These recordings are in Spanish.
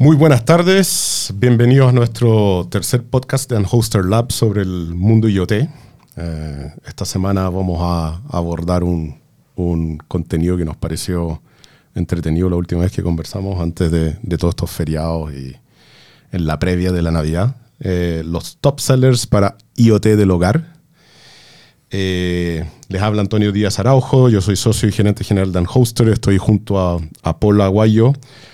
Muy buenas tardes, bienvenidos a nuestro tercer podcast de Unhoster Lab sobre el mundo IoT. Eh, esta semana vamos a abordar un, contenido que nos pareció entretenido la última vez que conversamos antes de, todos estos feriados y en la previa de la Navidad. Eh, los top sellers para IoT del hogar. Eh, les habla Antonio Díaz Araujo, yo soy socio y gerente general de Unhoster, estoy junto a, a Paul Aguayo,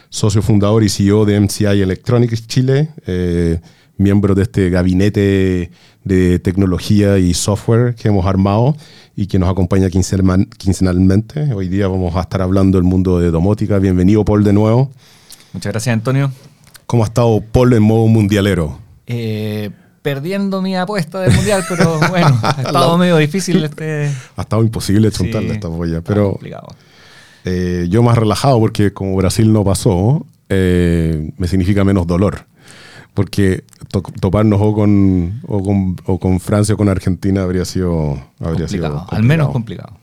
socio fundador y CEO de MCI Electronics Chile, eh, miembro de este gabinete de tecnología y software que hemos armado y que nos acompaña quincenalmente. Hoy día vamos a estar hablando del mundo de domótica. Bienvenido, Paul, de nuevo. Muchas gracias, Antonio. ¿Cómo ha estado Paul en modo mundialero? Eh, perdiendo mi apuesta del mundial, pero bueno, ha estado medio difícil este. Ha estado imposible chuntarle esta polla, pero. Complicado. Eh, yo más relajado porque como Brasil no pasó, eh, me significa menos dolor. Porque toparnos o con, o con, Francia o con Argentina habría sido, habría sido al menos complicado.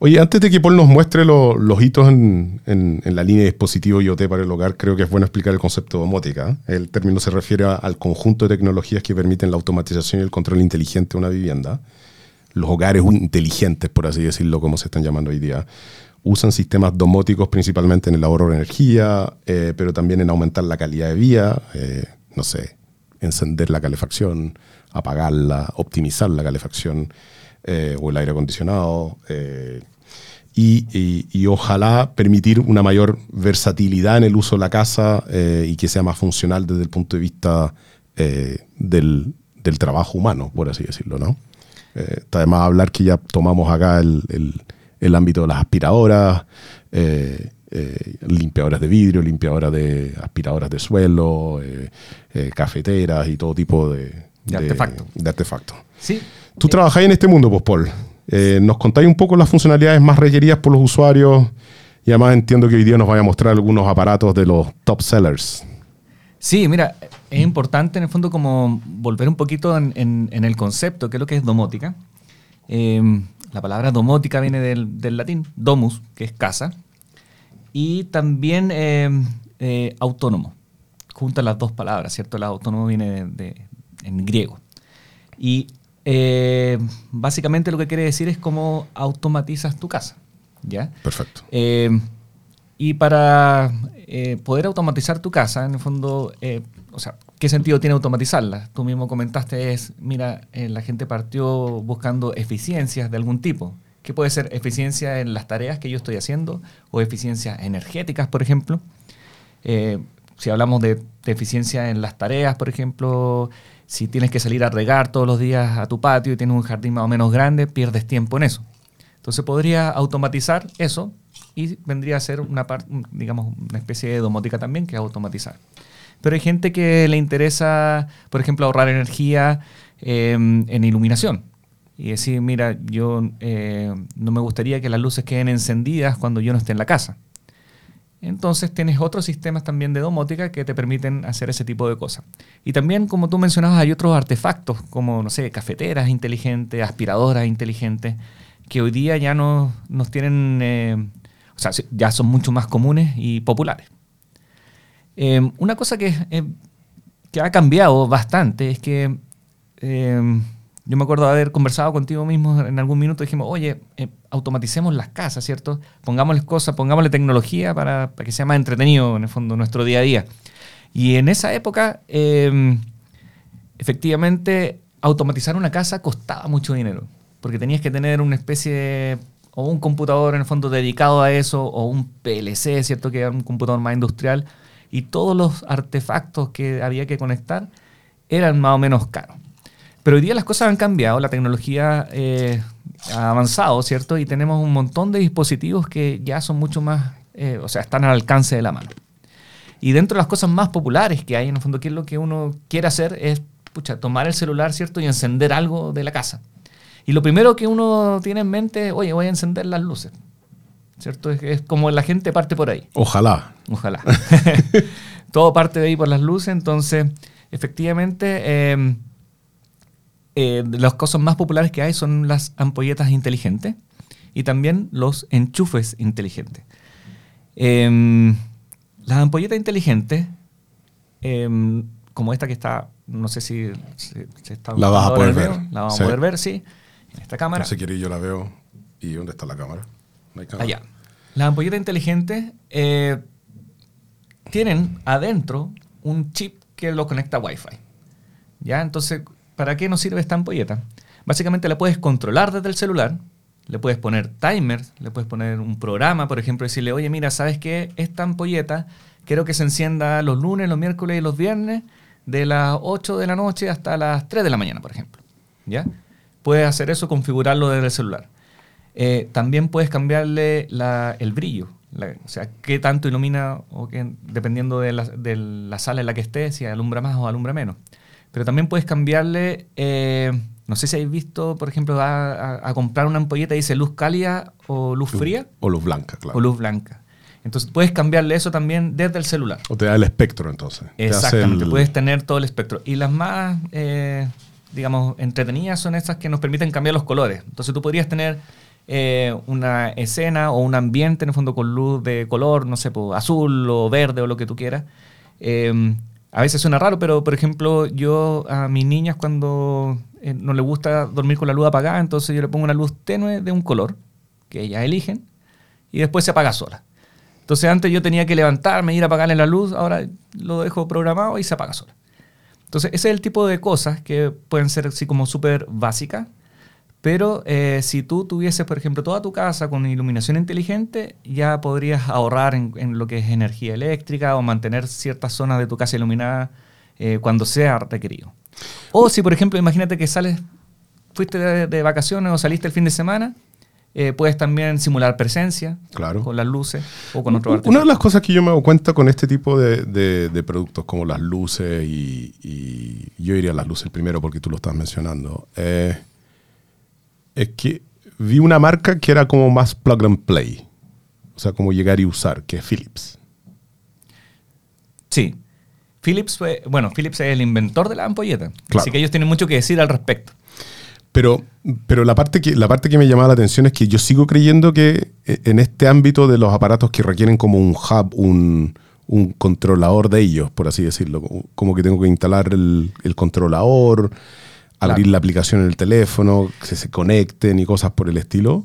Oye, antes de que Paul nos muestre los hitos en, la línea de dispositivo IoT para el hogar, creo que es bueno explicar el concepto de domótica. El término se refiere al conjunto de tecnologías que permiten la automatización y el control inteligente de una vivienda. Los hogares inteligentes, por así decirlo, como se están llamando hoy día usan sistemas domóticos principalmente en el ahorro de energía, eh, pero también en aumentar la calidad de vida, eh, no sé, encender la calefacción, apagarla, optimizar la calefacción eh, o el aire acondicionado. Y, ojalá permitir una mayor versatilidad en el uso de la casa y que sea más funcional desde el punto de vista del, trabajo humano, por así decirlo, ¿no? está además hablar que ya tomamos acá el el ámbito de las aspiradoras, eh, eh, limpiadoras de vidrio, limpiadoras de aspiradoras de suelo, eh, cafeteras y todo tipo de, artefactos. Sí. Tú trabajáis en este mundo, pues, Paul. ¿Nos contáis un poco las funcionalidades más requeridas por los usuarios? Y además entiendo que hoy día nos vaya a mostrar algunos aparatos de los top sellers. Sí, mira, es importante en el fondo como volver un poquito en, en el concepto, que es lo que es domótica. La palabra domótica viene del, latín domus, que es casa, y también eh, eh, autónomo. Juntan las dos palabras, ¿cierto? El autónomo viene de, en griego. Y eh, básicamente lo que quiere decir es cómo automatizas tu casa. ¿ya? Perfecto. y para poder automatizar tu casa, en el fondo, o sea, ¿qué sentido tiene automatizarla? Tú mismo comentaste es, mira, eh, la gente partió buscando eficiencias de algún tipo. ¿Qué puede ser eficiencia en las tareas que yo estoy haciendo o eficiencias energéticas, por ejemplo? Eh, si hablamos de, eficiencia en las tareas, por ejemplo, si tienes que salir a regar todos los días a tu patio y tienes un jardín más o menos grande, pierdes tiempo en eso. Entonces podría automatizar eso y vendría a ser una, digamos, una especie de domótica también que es automatizar. Pero hay gente que le interesa, por ejemplo, ahorrar energía em, en iluminación. Y decir, mira, yo eh, no me gustaría que las luces queden encendidas cuando yo no esté en la casa. Entonces tienes otros sistemas también de domótica que te permiten hacer ese tipo de cosas. Y también, como tú mencionabas, hay otros artefactos como, no sé, cafeteras inteligentes, aspiradoras inteligentes, que hoy día ya no, nos tienen, eh, o sea, ya son mucho más comunes y populares. Em, una cosa que, em, que, ha cambiado bastante es que yo me acuerdo de haber conversado contigo mismo en algún minuto, dijimos, oye, eh, automaticemos las casas, ¿cierto? Pongámosle cosas, pongámosle tecnología para, que sea más entretenido en el fondo nuestro día a día. Y en esa época, efectivamente, automatizar una casa costaba mucho dinero, porque tenías que tener una especie o un computador en el fondo dedicado a eso, o un PLC, ¿cierto? Que era un computador más industrial y todos los artefactos que había que conectar eran más o menos caros. Pero hoy día las cosas han cambiado, la tecnología eh, avanzado, ¿cierto? Y tenemos un montón de dispositivos que ya son mucho más, eh, o sea, están al alcance de la mano. Y dentro de las cosas más populares que hay, en el fondo, que es lo que uno quiere hacer es, pucha, tomar el celular, ¿cierto? Y encender algo de la casa. Y lo primero que uno tiene en mente, oye, voy a encender las luces. ¿cierto? Es, como la gente parte por ahí. Ojalá. Ojalá. Todo parte de ahí por las luces, entonces, efectivamente, em, eh, las cosas más populares que hay son las ampolletas inteligentes y también los enchufes inteligentes. Em, las ampolletas inteligentes em, como esta que está, no sé si se, se está... La vas a poder ver. La vamos Sí. a poder ver, sí. En esta cámara. No sé quiere, yo la veo. ¿Y dónde está la cámara? No hay cámara. Allá. Las ampolletas inteligentes eh, tienen adentro un chip que lo conecta a Wi-Fi. ¿Ya? Entonces, ¿para qué nos sirve esta ampolleta? Básicamente la puedes controlar desde el celular, le puedes poner timers, le puedes poner un programa, por ejemplo, decirle, oye, mira, ¿sabes qué? Esta ampolleta quiero que se encienda los lunes, los miércoles y los viernes de las 8 de la noche hasta las 3 de la mañana, por ejemplo. ¿Ya? Puedes hacer eso, configurarlo desde el celular. Eh, también puedes cambiarle el brillo, o sea, qué tanto ilumina, o qué- dependiendo de la, de la sala en la que estés, si alumbra más o alumbra menos. Pero también puedes cambiarle, eh, no sé si habéis visto, por ejemplo, a, a comprar una ampolleta y dice luz cálida o luz fría O luz blanca, claro. o luz blanca. Entonces puedes cambiarle eso también desde el celular. O te da el espectro entonces. Te Exactamente, el- puedes tener todo el espectro. Y las más, eh, digamos, entretenidas son esas que nos permiten cambiar los colores. Entonces tú podrías tener eh, una escena o un ambiente, en el fondo, con luz de color, no sé, pues, azul o verde o lo que tú quieras. Eh, a veces suena raro, pero por ejemplo, yo a mis niñas cuando eh, no les gusta dormir con la luz apagada, entonces yo le pongo una luz tenue de un color que ellas eligen y después se apaga sola. Entonces antes yo tenía que levantarme, ir a apagarle la luz, ahora lo dejo programado y se apaga sola. Entonces ese es el tipo de cosas que pueden ser así como súper básicas, pero eh, si tú tuvieses, por ejemplo, toda tu casa con iluminación inteligente, ya podrías ahorrar en, en lo que es energía eléctrica o mantener ciertas zonas de tu casa iluminadas eh, cuando sea requerido. O si, por ejemplo, imagínate que sales, fuiste de, de vacaciones o saliste el fin de semana, eh, puedes también simular presencia Claro. con las luces o con otro Una artefacto. de las cosas que yo me doy cuenta con este tipo de, de- de productos como las luces y, y yo diría las luces primero porque tú lo estás mencionando, eh, es que vi una marca que era como más plug and play, o sea, como llegar y usar, que es Philips. Sí. Philips fue, bueno, Philips es el inventor de la ampolleta. Claro. Así que ellos tienen mucho que decir al respecto. Pero, pero la, parte que, la parte que me llamaba la atención es que yo sigo creyendo que eh, en este ámbito de los aparatos que requieren como un hub, un, un controlador de ellos, por así decirlo, como- como que tengo que instalar el, el controlador, abrir Claro. la aplicación en el teléfono, que se conecten y cosas por el estilo,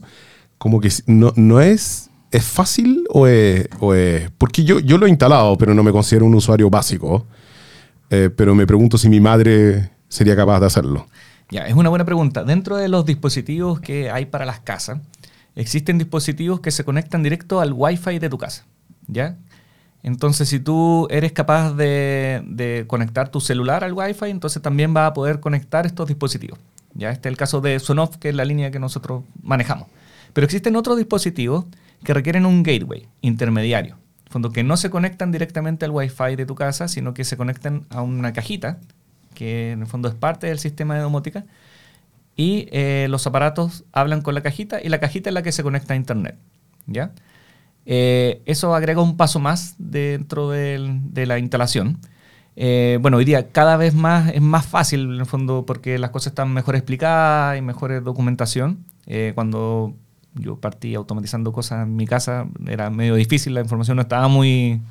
como que no, no es... ¿Es fácil o es, o es- Porque yo, yo lo he instalado, pero no me considero un usuario básico. Eh, pero me pregunto si mi madre sería capaz de hacerlo. Ya, es una buena pregunta. Dentro de los dispositivos que hay para las casas, existen dispositivos que se conectan directo al Wi-Fi de tu casa. ¿Ya? Entonces, si tú eres capaz de, conectar tu celular al Wi-Fi, entonces también vas a poder conectar estos dispositivos. Ya, este es el caso de Sonoff, que es la línea que nosotros manejamos. Pero existen otros dispositivos que requieren un gateway intermediario, fondo que no se conectan directamente al Wi-Fi de tu casa, sino que se conectan a una cajita, que en el fondo es parte del sistema de domótica, y eh, los aparatos hablan con la cajita y la cajita es la que se conecta a Internet. ¿ya? Eh, eso agrega un paso más dentro del- de la instalación. Eh, bueno, hoy día cada vez más es más fácil en el fondo porque las cosas están mejor explicadas y mejor documentación. Eh, cuando yo partí automatizando cosas en mi casa era medio difícil, la información no estaba muy,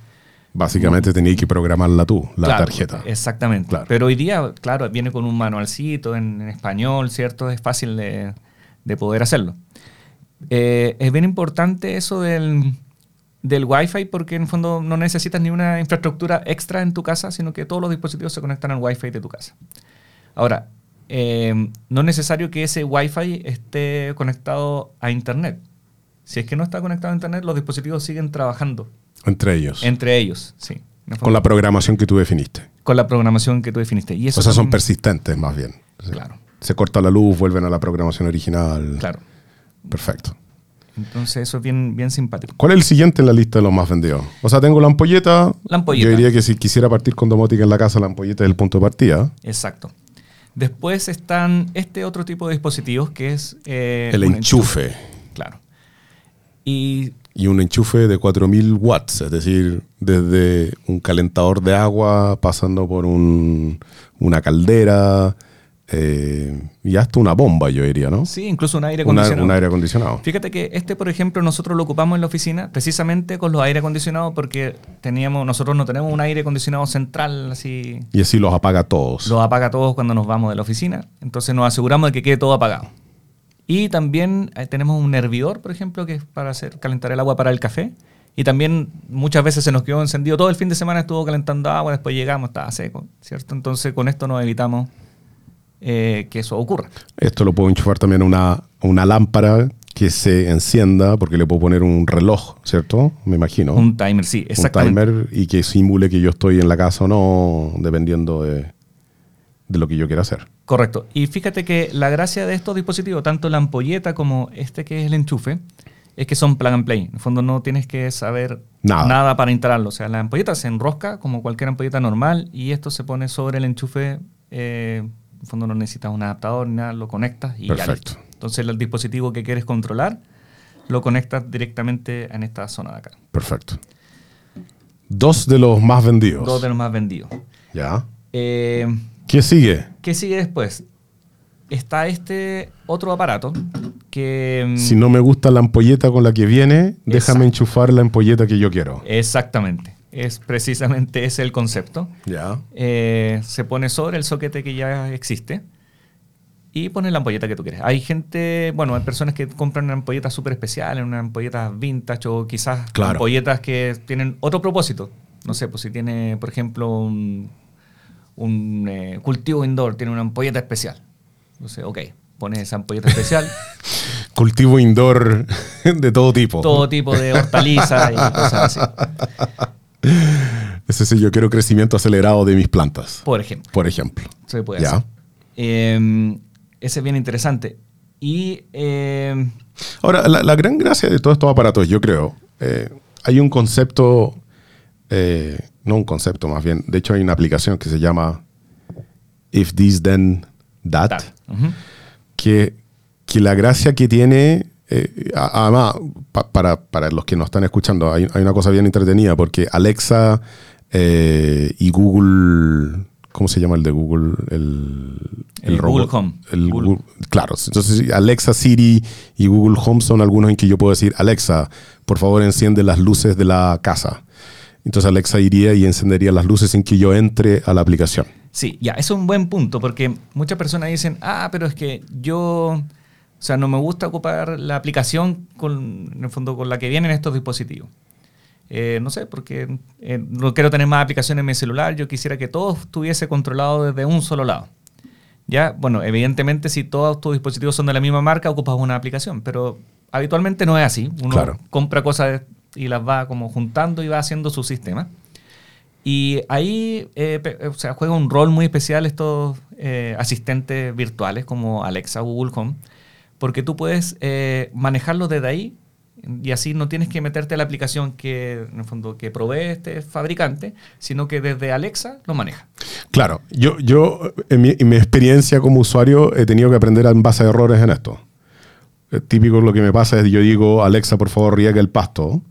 Básicamente tenías que programarla tú, la Claro, tarjeta. Exactamente. Claro. Pero hoy día, claro, viene con un manualcito en, en español, ¿cierto? Es fácil de, de poder hacerlo. Eh, es bien importante eso del, del Wi-Fi porque en el fondo no necesitas ni una infraestructura extra en tu casa, sino que todos los dispositivos se conectan al Wi-Fi de tu casa. Ahora, eh, no es necesario que ese Wi-Fi esté conectado a Internet. Si es que no está conectado a Internet, los dispositivos siguen trabajando Entre ellos. entre ellos, sí. Con la programación que tú definiste. con la programación que tú definiste. Y eso o sea, son también- persistentes más bien. Claro. Se corta la luz, vuelven a la programación original. Claro. Perfecto. Entonces eso es bien, bien simpático. ¿Cuál es el siguiente en la lista de los más vendidos? O sea, tengo la ampolleta. La ampolleta. Yo diría que si quisiera partir con domótica en la casa, la ampolleta es el punto de partida. Exacto. Después están este otro tipo de dispositivos que es... eh, el enchufe. Claro. Y Y un enchufe de 4000 watts, es decir, desde un calentador de agua, pasando por un- una caldera, eh, y hasta una bomba, yo diría, ¿no? Sí, incluso un aire acondicionado. un aire acondicionado. Fíjate que este, por ejemplo, nosotros lo ocupamos en la oficina precisamente con los aire acondicionados porque teníamos, nosotros no tenemos un aire acondicionado central así Y así los apaga todos. los apaga todos cuando nos vamos de la oficina. Entonces nos aseguramos de que quede todo apagado. Y también eh, tenemos un hervidor, por ejemplo, que es para hacer calentar el agua para el café. Y también muchas veces se nos quedó encendido. Todo el fin de semana estuvo calentando agua, después llegamos, estaba seco, ¿cierto? Entonces con esto nos evitamos eh, que eso ocurra. Esto lo puedo enchufar también a una, una lámpara que se encienda, porque le puedo poner un reloj, ¿cierto? Me imagino. Un timer, sí, Un exactamente. timer y que simule que yo estoy en la casa o no, dependiendo de, de lo que yo quiera hacer. Correcto. Y fíjate que la gracia de estos dispositivos, tanto la ampolleta como este que es el enchufe, es que son plug and play. En el fondo no tienes que saber Nada. para instalarlo. O sea, la ampolleta se enrosca como cualquier ampolleta normal y esto se pone sobre el enchufe. eh, el fondo no necesitas un adaptador ni nada, lo conectas y ya Perfecto. listo. Entonces el dispositivo que quieres controlar lo conectas directamente en esta zona de acá. Perfecto. Dos de los más vendidos. Dos de los más vendidos. ¿Ya? Eh, ¿Qué sigue? ¿Qué sigue después? Está este otro aparato que... mm, Si no me gusta la ampolleta con la que viene, déjame enchufar la ampolleta que yo quiero. Exactamente. Es precisamente ese el concepto. ¿Ya? Eh, se pone sobre el soquete que ya existe y pone la ampolleta que tú quieres. Hay gente, bueno, hay personas que compran una ampolleta súper especial, una ampolleta vintage o quizás Claro. ampolletas que tienen otro propósito. No sé, pues si tiene, por ejemplo, un, un, eh, cultivo indoor, tiene una ampolleta especial. Entonces, ok, pones esa ampolleta especial, Cultivo indoor de todo tipo. todo tipo de hortalizas y cosas así, es el yo quiero crecimiento acelerado de mis plantas, por ejemplo. por ejemplo. Se puede Ya. hacer. Eh, ese es bien interesante. Y eh, Ahora, la, la gran gracia de todos estos aparatos, yo creo, eh, hay un concepto, eh, no un concepto más bien, de hecho hay una aplicación que se llama If This Then That, que, que la gracia que tiene, eh, además, pa- para, para los que nos están escuchando, hay, hay una cosa bien entretenida, porque Alexa eh, y Google, ¿cómo se llama el de Google? El, El Google Home. el Google. Google- claro, entonces Alexa, Siri y Google Home son algunos en que yo puedo decir, Alexa, por favor enciende las luces de la casa. Entonces Alexa iría y encendería las luces sin que yo entre a la aplicación. Sí, ya, es un buen punto, porque muchas personas dicen, ah, pero es que yo, o sea, no me gusta ocupar la aplicación con, en el fondo con la que vienen estos dispositivos. Eh, no sé, porque eh, no quiero tener más aplicaciones en mi celular, yo quisiera que todo estuviese controlado desde un solo lado. Ya, bueno, evidentemente si todos tus dispositivos son de la misma marca, ocupas una aplicación, pero habitualmente no es así. Uno Claro. compra cosas y las va como juntando y va haciendo su sistema. Y ahí eh, o sea, juega un rol muy especial estos asistentes virtuales como Alexa, Google Home, porque tú puedes eh, manejarlos desde ahí y así no tienes que meterte a la aplicación que, en el fondo, que provee este fabricante, sino que desde Alexa lo maneja. Claro, yo, yo en, mi, en mi experiencia como usuario he tenido que aprender en base a errores en esto. Eh, típico lo que me pasa es yo digo, Alexa, por favor, riega el pasto,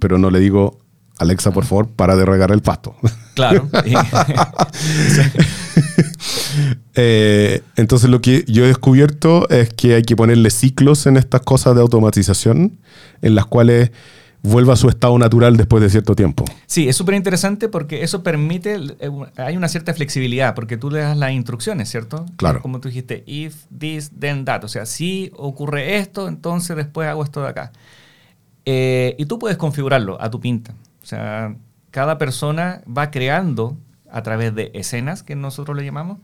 pero no le digo, Alexa, por favor, para de regar el pasto. Claro. Eh, entonces lo que yo he descubierto es que hay que ponerle ciclos en estas cosas de automatización en las cuales vuelva a su estado natural después de cierto tiempo. Sí, es súper interesante porque eso permite, eh, hay una cierta flexibilidad, porque tú le das las instrucciones, ¿cierto? Claro. Como tú dijiste, if, this, then that. O sea, si ocurre esto, entonces después hago esto de acá. Eh, y tú puedes configurarlo a tu pinta. O sea, cada persona va creando a través de escenas, que nosotros le llamamos,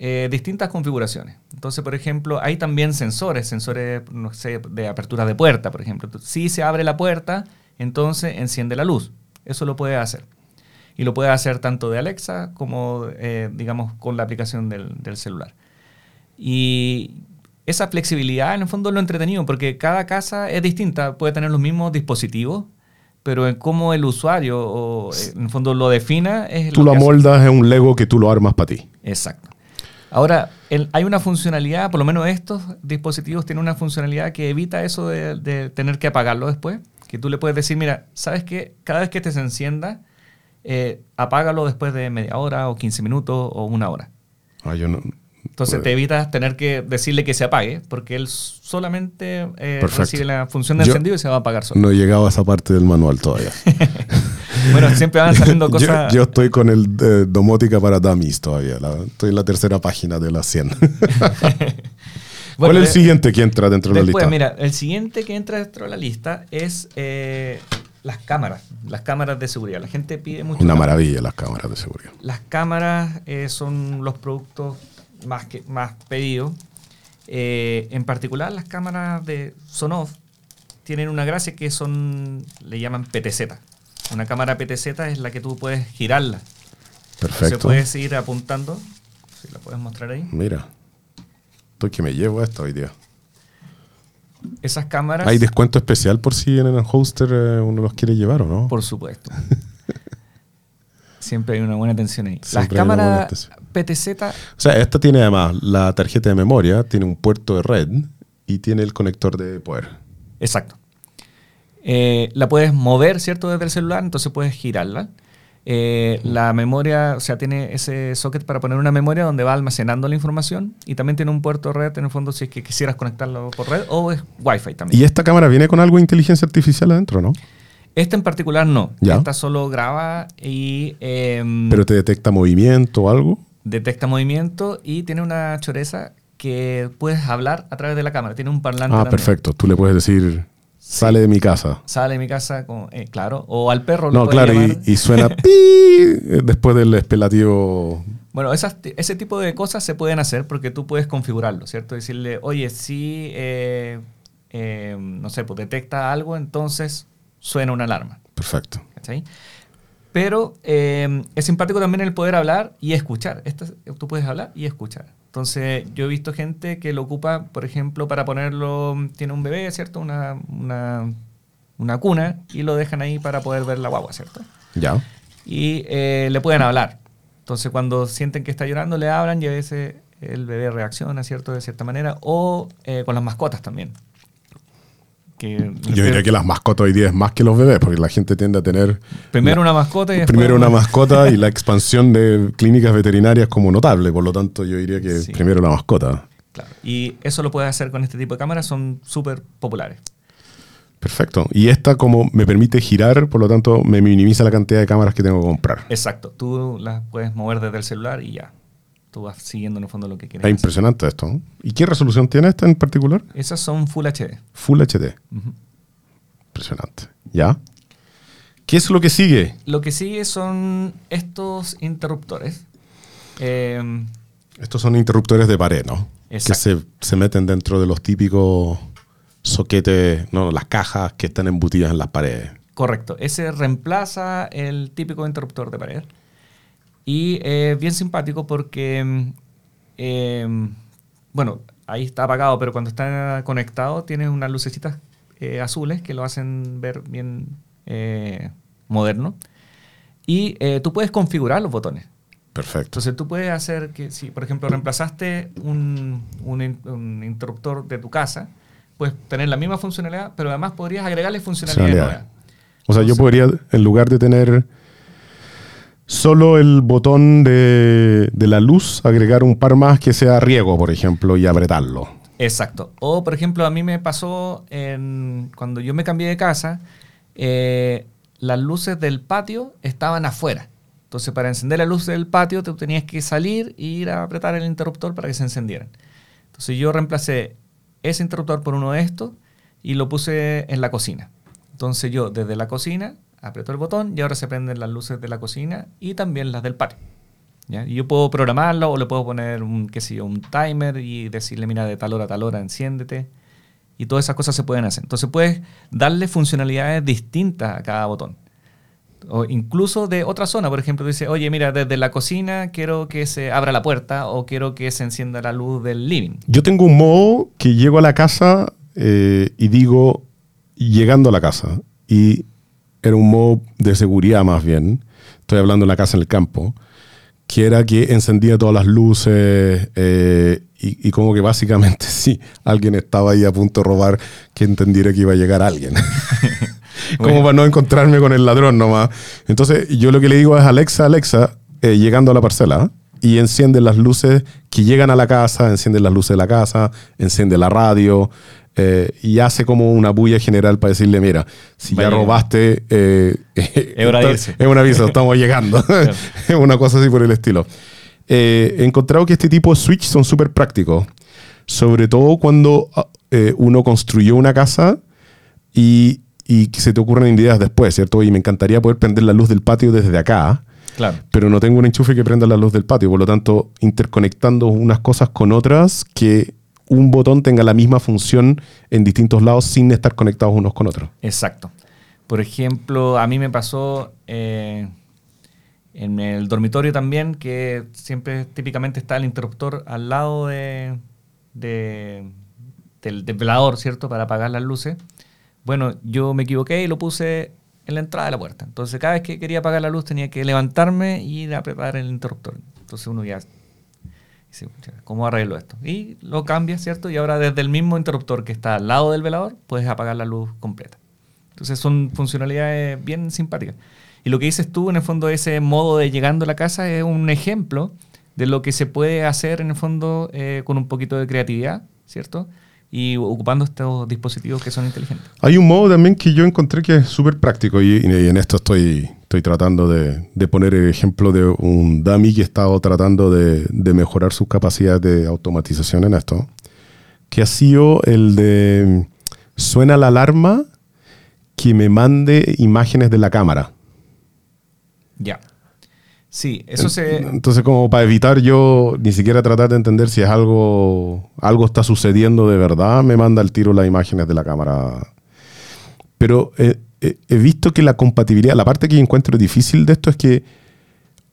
eh, distintas configuraciones. Entonces, por ejemplo, hay también sensores, sensores, de apertura de puerta, por ejemplo. Si se abre la puerta, entonces enciende la luz. Eso lo puede hacer. Y lo puede hacer tanto de Alexa como, eh, digamos, con la aplicación del, del celular. Y esa flexibilidad, en el fondo, es lo entretenido, porque cada casa es distinta, puede tener los mismos dispositivos, pero en cómo el usuario, o, eh, en el fondo, lo defina, es Tú lo hace. amoldas en un Lego que tú lo armas para ti. Exacto. Ahora, el- hay una funcionalidad, por lo menos estos dispositivos tienen una funcionalidad que evita eso de, de tener que apagarlo después. Que tú le puedes decir, mira, ¿sabes qué? Cada vez que te se encienda, eh, apágalo después de media hora o 15 minutos o una hora. Ah, yo no, Entonces Pues- te evitas tener que decirle que se apague, porque él solamente eh, recibe la función de Yo- encendido y se va a apagar solo. No he llegado a esa parte del manual todavía. Bueno, siempre van saliendo cosas. yo estoy con el eh, domótica para dummies todavía. la- estoy en la tercera página de las 100. ¿Cuál Bueno, es el de- siguiente que entra dentro de la lista? mira, el siguiente que entra dentro de la lista es eh, las cámaras, las cámaras de seguridad. La gente pide mucho. Una cámaras. maravilla las cámaras de seguridad. Las cámaras eh, son los productos más, que, más pedidos. Eh, en particular, las cámaras de Sonoff tienen una gracia que son, le llaman PTZ. Una cámara PTZ es la que tú puedes girarla. Se Perfecto. puedes ir apuntando. Si la puedes mostrar ahí. Mira. Estoy que me llevo esto hoy día. Esas cámaras. ¿Hay descuento especial por si en el hoster eh, uno los quiere llevar o no? Por supuesto. Siempre hay una buena atención ahí. Las Siempre cámaras. PTZ, O sea, esta tiene además la tarjeta de memoria, tiene un puerto de red y tiene el conector de poder. exacto. Eh, la puedes mover, ¿cierto? Desde el celular, entonces puedes girarla. Eh, la memoria, o sea, tiene ese socket para poner una memoria donde va almacenando la información y también tiene un puerto de red en el fondo si es que quisieras conectarlo por red o es Wi-Fi también. Y esta cámara viene con algo de inteligencia artificial adentro, ¿no? Esta en particular no. Ya. Esta solo graba y em, Pero te detecta movimiento o algo. Detecta movimiento y tiene una choreza que puedes hablar a través de la cámara. Tiene un parlante. Ah, perfecto. Tú le puedes decir, sale de mi casa. Sale de mi casa, con, eh, claro. O al perro. lo No, claro, y, y suena pi eh, después del espelativo. Bueno, esas, ese tipo de cosas se pueden hacer porque tú puedes configurarlo, ¿cierto? Decirle, oye, si, eh, eh, no sé, pues detecta algo, entonces suena una alarma. Perfecto. ¿cachai? Pero eh, es simpático también el poder hablar y escuchar. Esto, tú puedes hablar y escuchar. Entonces, yo he visto gente que lo ocupa, por ejemplo, para ponerlo, tiene un bebé, ¿cierto? Una, una, una cuna y lo dejan ahí para poder ver la guagua, ¿cierto? Ya. y eh, le pueden hablar. Entonces, cuando sienten que está llorando, le hablan y a veces el bebé reacciona, ¿cierto? De cierta manera. O eh, con las mascotas también. Que Yo diría que las mascotas hoy día es más que los bebés, porque la gente tiende a tener Primero una mascota y primero una mascota y la expansión de clínicas veterinarias como notable. Por lo tanto, yo diría que Sí. primero la mascota. Claro. Y eso lo puedes hacer con este tipo de cámaras, son súper populares. Perfecto. Y esta como me permite girar, por lo tanto me minimiza la cantidad de cámaras que tengo que comprar. Exacto. Tú las puedes mover desde el celular y ya. Tú vas siguiendo en el fondo lo que quieres. Es hacer. impresionante esto. ¿no? ¿Y qué resolución tiene esta en particular? Esas son Full HD. Full HD. Impresionante. ¿Ya? ¿Qué es lo que sigue? Lo que sigue son estos interruptores. Eh, Estos son interruptores de pared, ¿no? Exacto. Que se, se meten dentro de los típicos soquetes, no, las cajas que están embutidas en las paredes. Correcto. Ese reemplaza el típico interruptor de pared. Y es bien simpático porque, mm, eh, bueno, ahí está apagado, pero cuando está conectado tiene unas lucecitas eh, azules que lo hacen ver bien eh, moderno. Y eh, tú puedes configurar los botones. Perfecto. Entonces tú puedes hacer que, si por ejemplo reemplazaste un, un in- un interruptor de tu casa, puedes tener la misma funcionalidad, pero además podrías agregarle Funcionalidades. nuevas. O sea, yo podría, en lugar de tener solo el botón de, de la luz, agregar un par más que sea riego, por ejemplo, y apretarlo. Exacto. O, por ejemplo, a mí me pasó cuando yo me cambié de casa, eh, las luces del patio estaban afuera. Entonces, para encender la luz del patio, tú tenías que salir e ir a apretar el interruptor para que se encendieran. Entonces, yo reemplacé ese interruptor por uno de estos y lo puse en la cocina. Entonces, yo desde la cocina aprieto el botón y ahora se prenden las luces de la cocina y también las del patio. Y yo puedo programarlo o le puedo poner un, qué sé yo, un timer y decirle, mira, de tal hora a tal hora, enciéndete. Y todas esas cosas se pueden hacer. Entonces puedes darle funcionalidades distintas a cada botón. O incluso de otra zona, por ejemplo, dice, oye, mira, desde la cocina quiero que se abra la puerta o quiero que se encienda la luz del living. Yo tengo un modo que llego a la casa eh, y digo, llegando a la casa, y era un modo de seguridad más bien, estoy hablando de la casa en el campo, que era que encendía todas las luces eh, y, y como que básicamente si alguien estaba ahí a punto de robar, que entendiera que iba a llegar alguien. como Bueno. para no encontrarme con el ladrón nomás. Entonces yo lo que le digo es, Alexa, Alexa, eh, llegando a la parcela, y enciende las luces que llegan a la casa, enciende las luces de la casa, enciende la radio eh, y hace como una bulla general para decirle, mira, si ya robaste, eh, Es hora de irse. es un aviso, estamos llegando. Es una cosa así por el estilo. Eh, he encontrado que este tipo de switch son súper prácticos, sobre todo cuando ah, uno construyó una casa y, y se te ocurren ideas después, ¿cierto? Y me encantaría poder prender la luz del patio desde acá, Claro. pero no tengo un enchufe que prenda la luz del patio, por lo tanto, interconectando unas cosas con otras, que un botón tenga la misma función en distintos lados sin estar conectados unos con otros. Exacto. Por ejemplo, a mí me pasó eh, en el dormitorio también que siempre típicamente está el interruptor al lado de, de- del, del velador, ¿cierto? Para apagar las luces. Bueno, yo me equivoqué y lo puse en la entrada de la puerta. Entonces, cada vez que quería apagar la luz tenía que levantarme y ir a apretar el interruptor. Entonces uno ya dice, "Pucha, ¿cómo arreglo esto? Y lo cambias, ¿cierto? Y ahora desde el mismo interruptor que está al lado del velador, puedes apagar la luz completa. Entonces son funcionalidades bien simpáticas. Y lo que dices tú, en el fondo, ese modo de llegando a la casa es un ejemplo de lo que se puede hacer, en el fondo, eh, con un poquito de creatividad, ¿cierto? Y ocupando estos dispositivos que son inteligentes. Hay un modo también que yo encontré que es súper práctico y, y en esto estoy, estoy tratando de, de poner el ejemplo de un dummy que ha estado tratando de, de mejorar sus capacidades de automatización en esto, que ha sido el de suena la alarma que me mande imágenes de la cámara. Ya. Sí, eso se... Entonces, como para evitar yo ni siquiera tratar de entender si es algo, algo está sucediendo de verdad, me manda el tiro las imágenes de la cámara. Pero eh, he visto que la compatibilidad, la parte que encuentro difícil de esto es que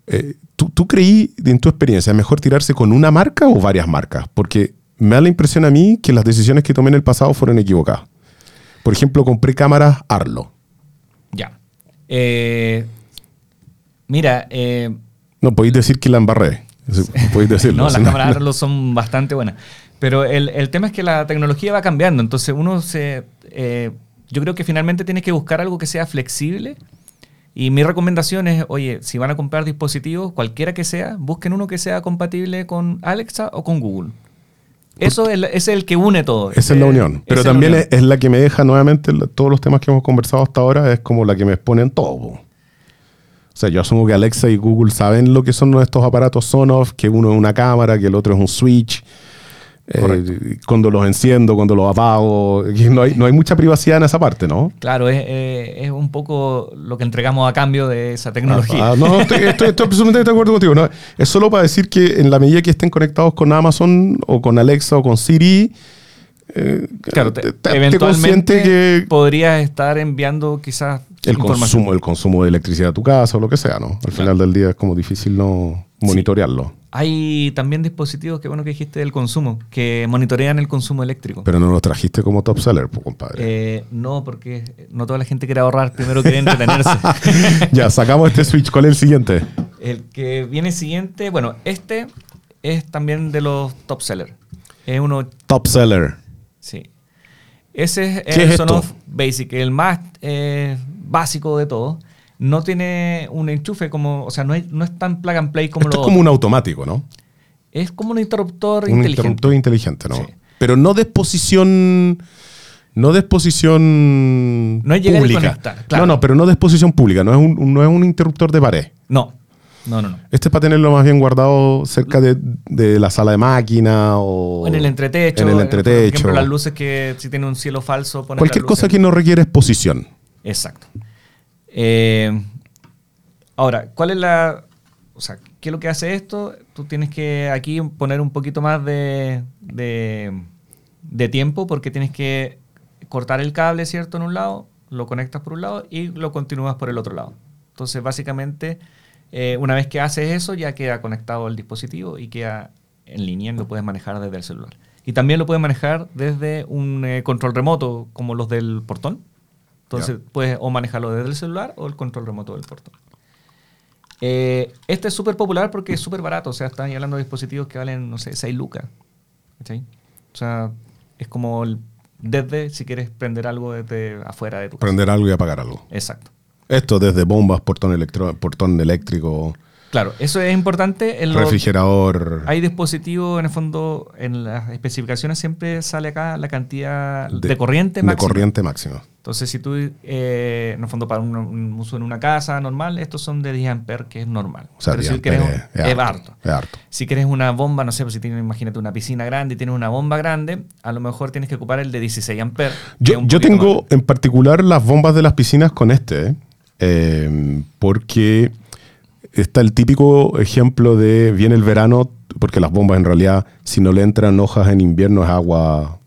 eh, ¿tú, tú creí en tu experiencia, ¿es mejor tirarse con una marca o varias marcas? Porque me da la impresión a mí que las decisiones que tomé en el pasado fueron equivocadas. Por ejemplo, compré cámaras Arlo. Ya. Eh, mira, eh, No, podéis decir que la embarré. Podéis decirlo. no, las cámaras Arlo son bastante buenas. Pero el, el tema es que la tecnología va cambiando. Entonces uno se... yo creo que finalmente tienes que buscar algo que sea flexible. Y mi recomendación es, oye, si van a comprar dispositivos, cualquiera que sea, busquen uno que sea compatible con Alexa o con Google. Eso es, es el que une todo. Esa es la Eh, unión. Pero la también unión. es, es la que me deja nuevamente todos los temas que hemos conversado hasta ahora, es como la que me expone en todo. O sea, yo asumo que Alexa y Google saben lo que son estos aparatos Sonoff, que uno es una cámara, que el otro es un switch. Eh, cuando los enciendo, cuando los apago. No hay, no hay mucha privacidad en esa parte, ¿no? Claro, es, eh, es un poco lo que entregamos a cambio de esa tecnología. Ah, no, estoy, estoy, estoy absolutamente de acuerdo contigo. No, es solo para decir que en la medida que estén conectados con Amazon o con Alexa o con Siri, eh, Claro, te- te- te- te eventualmente consciente que podrías estar enviando quizás el consumo, el consumo de electricidad de tu casa o lo que sea, ¿no? Al final del día es como difícil no monitorearlo. Hay también dispositivos, que bueno que dijiste del consumo, que monitorean el consumo eléctrico. Pero no lo trajiste como top seller, compadre. Eh, no, porque no toda la gente quiere ahorrar, primero quiere entretenerse. ya, sacamos este switch. ¿Cuál es el siguiente? el que viene siguiente, bueno, este es también de los top sellers. Es uno, Top seller. sí. Ese es ¿Qué el es Sonoff? Basic, el más eh, básico de todo. No tiene un enchufe como, o sea, no, hay- no es tan plug and play como Esto lo es como un automático, ¿no? Es como un interruptor Un inteligente. interruptor inteligente, ¿no? Sí. Pero no de exposición. No de exposición No es llegar y pública. conectar, claro. No, no, pero no de exposición pública. No es un, no es un interruptor de pared. No, no, no, no. Este es para tenerlo más bien guardado cerca de, de la sala de máquina o, O en el entretecho. En el Por entretecho. ejemplo, las luces que si tiene un cielo falso, Cualquier cosa que no requiere exposición. Exacto. Eh, ahora, ¿cuál es la. O sea, ¿qué es lo que hace esto? Tú tienes que aquí poner un poquito más de, de, tiempo porque tienes que cortar el cable, ¿cierto? En un lado, lo conectas por un lado y lo continúas por el otro lado. Entonces, básicamente, eh, una vez que haces eso, ya queda conectado al dispositivo y queda en línea, lo puedes manejar desde el celular. Y también lo puedes manejar desde un eh, control remoto, como los del portón. Entonces, puedes o manejarlo desde el celular o el control remoto del portón. Eh, este es súper popular porque es súper barato. O sea, están hablando de dispositivos que valen, no sé, 6 lucas. ¿Cachai? O sea, es como el- desde si quieres prender algo desde afuera de tu casa. Prender algo y apagar algo. Exacto. Esto desde bombas, portón, electro, portón eléctrico, Claro, eso es importante. En Refrigerador. Hay dispositivos, en el fondo, en las especificaciones siempre sale acá la cantidad de, corriente máxima. De corriente máxima. Entonces, si tú, eh, en el fondo, para un, uso en una casa normal, estos son de 10 amperes, que es normal. O sea, Pero si quieres, es, harto, Si quieres una bomba, no sé, pues si tienes, imagínate una piscina grande y tienes una bomba grande, a lo mejor tienes que ocupar el de 16 amperes. Yo, yo tengo en particular las bombas de las piscinas con este, eh, porque está el típico ejemplo de viene el verano, porque las bombas en realidad, si no le entran hojas en invierno, es agua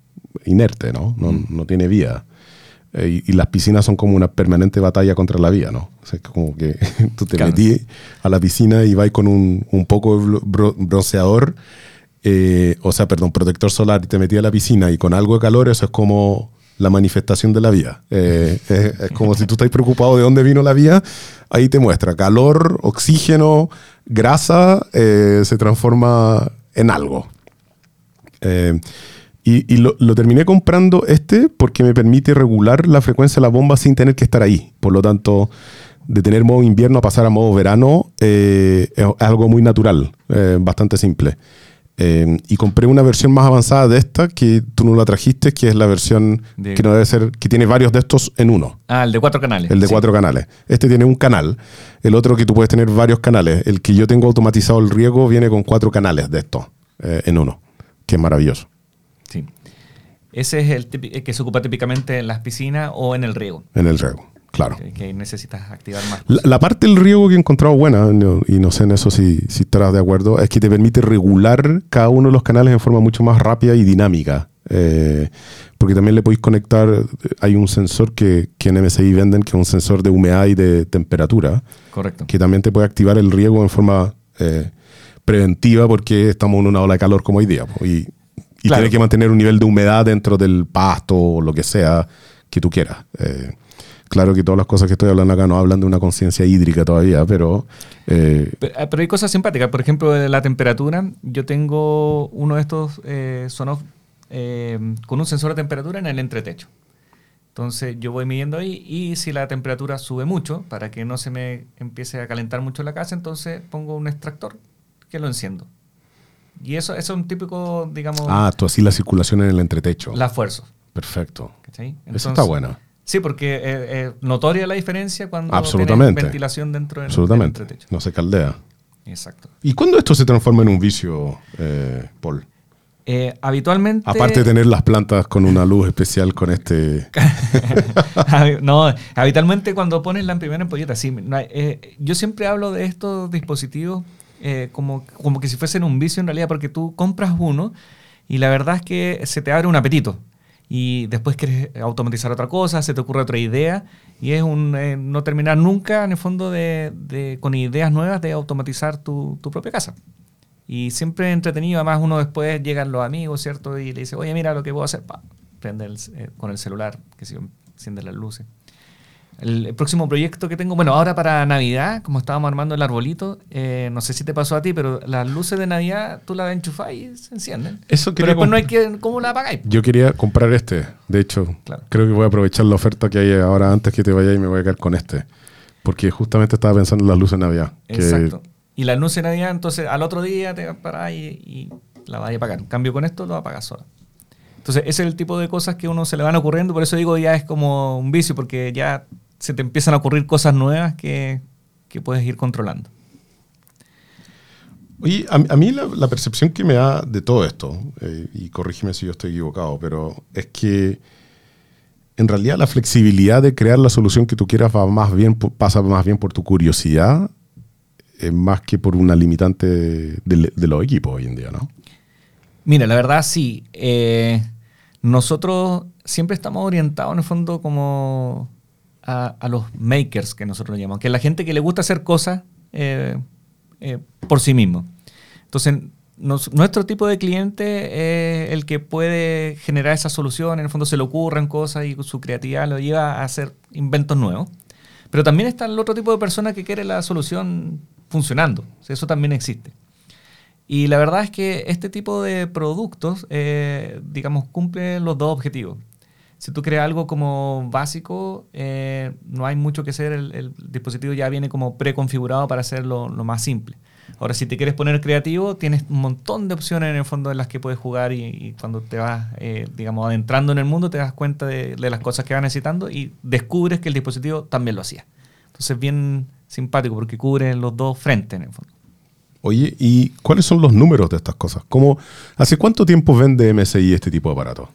inerte, ¿no? No, no tiene vida. Eh, y, las piscinas son como una permanente batalla contra la vida, ¿no? O sea, como que tú te metí a la piscina y vas con un, un poco de bronceador, eh, o sea, perdón, protector solar y te metí a la piscina y con algo de calor, eso es como la manifestación de la vida. Eh, es, como si tú estás preocupado de dónde vino la vida, ahí te muestra calor, oxígeno, grasa, se transforma en algo. Y, lo, terminé comprando este porque me permite regular la frecuencia de la bomba sin tener que estar ahí. Por lo tanto, de tener modo invierno a pasar a modo verano eh, es algo muy natural, eh, bastante simple. Eh, y compré una versión más avanzada de esta que tú no la trajiste, que es la versión que no debe ser, que tiene varios de estos en uno. Ah, el de cuatro canales. El de cuatro canales. Este tiene un canal, el otro que tú puedes tener varios canales. El que yo tengo automatizado el riego viene con cuatro canales de estos en uno, que es maravilloso. Ese es el, que se ocupa típicamente en las piscinas o en el riego. En el riego, claro. Que, necesitas activar más. La, parte del riego que he encontrado buena, y no sé en eso si, si estarás de acuerdo, es que te permite regular cada uno de los canales en forma mucho más rápida y dinámica. Eh, porque también le podéis conectar, hay un sensor que, que, en MSI venden, que es un sensor de humedad y de temperatura. Correcto. Que también te puede activar el riego en forma eh, preventiva porque estamos en una ola de calor como hoy día. Y y tienes que mantener un nivel de humedad dentro del pasto o lo que sea que tú quieras. Eh, claro que todas las cosas que estoy hablando acá no hablan de una conciencia hídrica todavía, pero, eh, ah, pero... hay cosas simpáticas. Por ejemplo, la temperatura. Yo tengo uno de estos eh, sonos con un sensor de temperatura en el entretecho. Entonces yo voy midiendo ahí y si la temperatura sube mucho, para que no se me empiece a calentar mucho la casa, entonces pongo un extractor que lo enciendo. Y eso, eso es un típico, digamos... Ah, tú así la circulación en el entretecho. La fuerza. Perfecto. eso está bueno. Sí, porque es, notoria la diferencia cuando Absolutamente. ventilación dentro del, Absolutamente. entretecho. No se caldea. Exacto. ¿Y cuándo esto se transforma en un vicio, eh, Paul? Eh, habitualmente. Aparte de tener las plantas con una luz especial con este. no, habitualmente cuando pones la primera ampolleta, sí. Eh, yo siempre hablo de estos dispositivos eh, como, como que si fuesen un vicio en realidad, porque tú compras uno y la verdad es que se te abre un apetito. Y después quieres automatizar otra cosa, se te ocurre otra idea, y es un eh, no terminar nunca, en el fondo, de, con ideas nuevas de automatizar tu, propia casa. Y siempre entretenido, además uno después llegan los amigos, ¿cierto? Y le dice, oye, mira lo que puedo hacer. prende eh, con el celular, que se enciende las luces. El, próximo proyecto que tengo, bueno, ahora para Navidad, como estábamos armando el arbolito, eh, no sé si te pasó a ti, pero las luces de Navidad tú las enchufas y se encienden. Eso pero después no hay que, ¿cómo la apagáis? Yo quería comprar este, de hecho, creo que voy a aprovechar la oferta que hay ahora antes que te vaya y me voy a quedar con este. Porque justamente estaba pensando en las luces de Navidad. Exacto. Y las luces de Navidad, entonces al otro día te paras y, y la vas a apagar. En cambio, con esto lo apagas sola. Entonces, ese es el tipo de cosas que uno se le van ocurriendo, por eso digo ya es como un vicio, porque ya se te empiezan a ocurrir cosas nuevas que, puedes ir controlando. Oye, a, mí la, percepción que me da de todo esto, eh, y corrígeme si yo estoy equivocado, pero es que en realidad la flexibilidad de crear la solución que tú quieras va más bien, pasa más bien por tu curiosidad, eh, más que por una limitante de, los equipos hoy en día, ¿no? Mira, la verdad sí. Eh, nosotros siempre estamos orientados en el fondo como a, los makers, que nosotros llamamos, que es la gente que le gusta hacer cosas eh, eh, por sí mismo. Entonces, nuestro tipo de cliente es el que puede generar esa solución, en el fondo se le ocurren cosas y su creatividad lo lleva a hacer inventos nuevos. Pero también está el otro tipo de persona que quiere la solución funcionando. eso también existe. Y la verdad es que este tipo de productos, eh, digamos, cumple los dos objetivos si tú creas algo como básico, eh, no hay mucho que hacer. El, dispositivo ya viene como preconfigurado para hacerlo lo más simple. Ahora, si te quieres poner creativo, tienes un montón de opciones en el fondo en las que puedes jugar y, cuando te vas, eh, digamos, adentrando en el mundo, te das cuenta de, de, las cosas que vas necesitando y descubres que el dispositivo también lo hacía. Entonces, bien simpático porque cubre los dos frentes en el fondo. Oye, ¿y cuáles son los números de estas cosas? ¿Cómo, ¿Hace cuánto tiempo vende MSI este tipo de aparatos?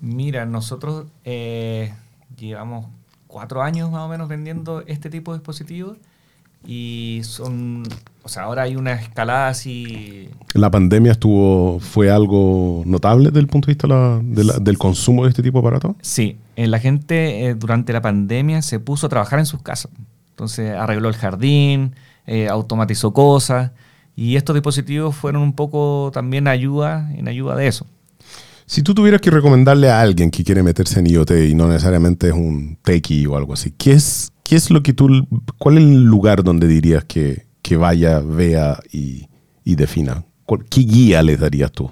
Mira, nosotros eh, llevamos cuatro años más o menos vendiendo este tipo de dispositivos y son, o sea, ahora hay una escalada así. ¿La pandemia estuvo, fue algo notable desde el punto de vista la, de la, del consumo de este tipo de aparatos? Sí, eh, la gente eh, durante la pandemia se puso a trabajar en sus casas. Entonces arregló el jardín, eh, automatizó cosas y estos dispositivos fueron un poco también ayuda, en ayuda de eso. Si tú tuvieras que recomendarle a alguien que quiere meterse en IoT y no necesariamente es un techie o algo así, ¿qué es, qué es lo que tú, cuál es el lugar donde dirías que, que vaya, vea y, y defina? ¿Qué guía les darías tú?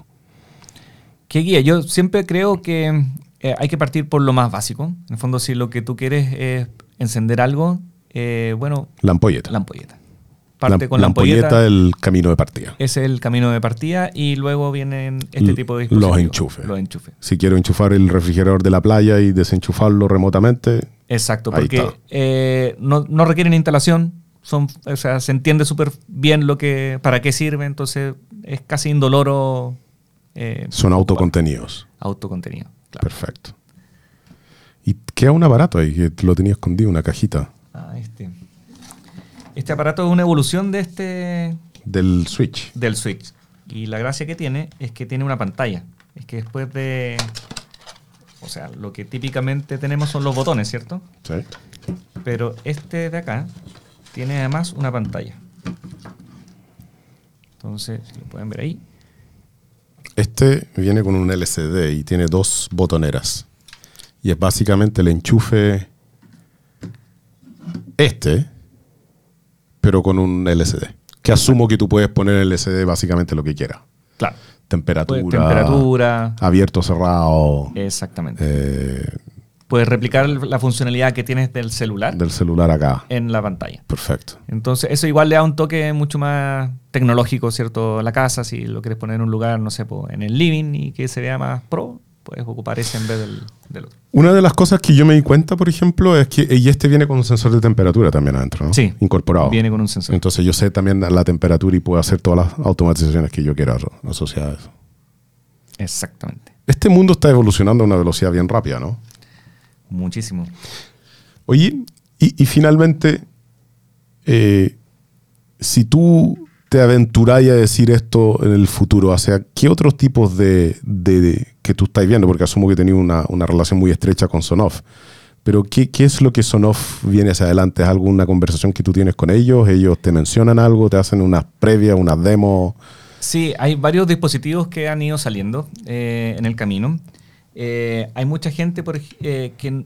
¿Qué guía? Yo siempre creo que eh, hay que partir por lo más básico. En el fondo, si lo que tú quieres es encender algo, eh, bueno... La ampolleta. La ampolleta. Parte la, con la, la ampolleta. ampolleta el camino de partida. Es el camino de partida y luego vienen este tipo de dispositivos. Los enchufes. Los enchufes. Si quiero enchufar el refrigerador de la playa y desenchufarlo remotamente. Exacto, porque eh, no, no, requieren instalación. Son, o sea, se entiende súper bien lo que, para qué sirve, entonces es casi indoloro. Eh, Son autocontenidos. Autocontenido. Claro. Perfecto. ¿Y queda un aparato ahí que lo tenía escondido, una cajita? Este. Este aparato es una evolución de este... Del Switch. Del Switch. Y la gracia que tiene es que tiene una pantalla. Es que después de... O sea, lo que típicamente tenemos son los botones, ¿cierto? Sí. Pero este de acá tiene además una pantalla. Entonces, si lo pueden ver ahí. Este viene con un LCD y tiene dos botoneras. Y es básicamente el enchufe este, pero con un LCD. Que asumo que tú puedes poner el LCD básicamente lo que quieras. Claro. Temperatura. Puedes, temperatura. Abierto, cerrado. Exactamente. Eh, puedes replicar la funcionalidad que tienes del celular. Del celular acá. En la pantalla. Perfecto. Entonces, eso igual le da un toque mucho más tecnológico, ¿cierto? A la casa, si lo quieres poner en un lugar, no sé, en el living y que se vea más pro, puedes ocupar ese en vez del, del, otro. Una de las cosas que yo me di cuenta, por ejemplo, es que y este viene con un sensor de temperatura también adentro, ¿no? Sí. Incorporado. Viene con un sensor. Entonces yo sé también la temperatura y puedo hacer todas las automatizaciones que yo quiera asociadas a eso. Exactamente. Este mundo está evolucionando a una velocidad bien rápida, ¿no? Muchísimo. Oye, y, y finalmente, eh, si tú te aventuráis a decir esto en el futuro? O sea, ¿qué otros tipos de, de, de que tú estás viendo? Porque asumo que tenías una, una, relación muy estrecha con Sonoff. Pero ¿qué, ¿qué, es lo que Sonoff viene hacia adelante? ¿Es alguna conversación que tú tienes con ellos? ¿Ellos te mencionan algo? ¿Te hacen unas previas, unas demos? Sí, hay varios dispositivos que han ido saliendo eh, en el camino. Eh, hay mucha gente por, eh, que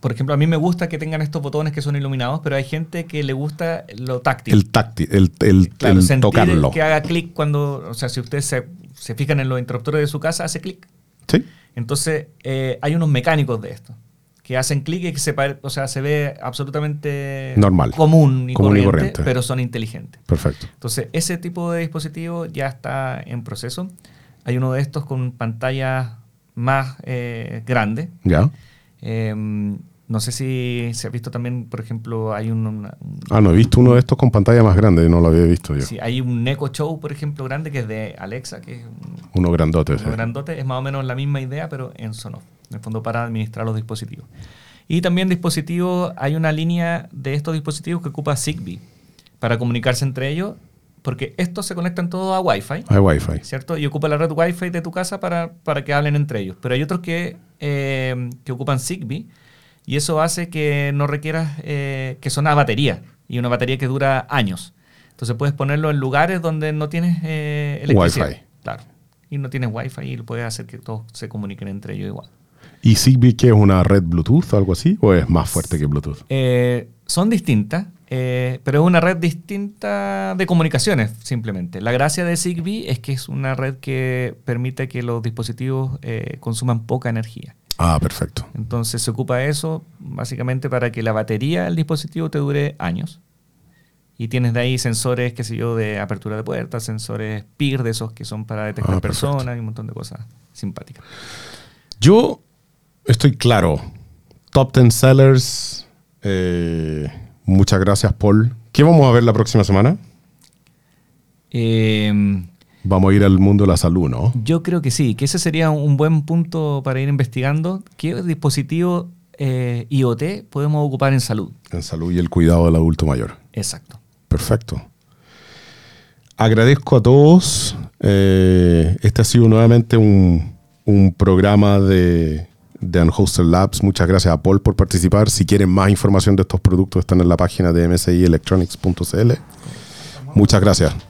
por ejemplo, a mí me gusta que tengan estos botones que son iluminados, pero hay gente que le gusta lo táctil. El táctil, el, el, claro, el tocarlo. El que haga clic cuando, o sea, si ustedes se, se, fijan en los interruptores de su casa, hace clic. Sí. Entonces, eh, hay unos mecánicos de esto que hacen clic y que se, o sea, se ve absolutamente normal, común, y, común corriente, y corriente, pero son inteligentes. Perfecto. Entonces, ese tipo de dispositivo ya está en proceso. Hay uno de estos con pantalla más eh, grande. Ya. Eh, no sé si se ha visto también, por ejemplo, hay un, un, Ah, no he visto uno de estos con pantalla más grande, no lo había visto yo. Sí, hay un Echo Show, por ejemplo, grande que es de Alexa, que es un, uno grandote. Uno sí. grandote, es más o menos la misma idea, pero en Sonoff, en el fondo para administrar los dispositivos. Y también dispositivos, hay una línea de estos dispositivos que ocupa Zigbee para comunicarse entre ellos, porque estos se conectan todos a Wi-Fi. Hay Wi-Fi. ¿Cierto? Y ocupa la red Wi-Fi de tu casa para, para que hablen entre ellos. Pero hay otros que, eh, que ocupan Zigbee y eso hace que no requieras eh, que son a batería y una batería que dura años. Entonces puedes ponerlo en lugares donde no tienes eh, electricidad. Wi-Fi. Claro. Y no tienes Wi-Fi y puedes hacer que todos se comuniquen entre ellos igual. ¿Y Zigbee qué es una red Bluetooth o algo así? ¿O es más fuerte que Bluetooth? Eh, son distintas. Eh, pero es una red distinta de comunicaciones, simplemente. La gracia de Zigbee es que es una red que permite que los dispositivos eh, consuman poca energía. Ah, perfecto. Entonces se ocupa eso básicamente para que la batería del dispositivo te dure años. Y tienes de ahí sensores, qué sé yo, de apertura de puertas, sensores PIR de esos que son para detectar Ah, personas y un montón de cosas simpáticas. Yo estoy claro. Top 10 sellers. eh, muchas gracias, Paul. ¿Qué vamos a ver la próxima semana? Eh, Vamos a ir al mundo de la salud, ¿no? Yo creo que sí, que ese sería un buen punto para ir investigando. ¿Qué dispositivo eh, IoT podemos ocupar en salud? En salud y el cuidado del adulto mayor. Exacto. Perfecto. Agradezco a todos. Eh, este ha sido nuevamente un, un programa de, de Unhosted Labs. Muchas gracias a Paul por participar. Si quieren más información de estos productos, están en la página de msielectronics.cl. Muchas gracias.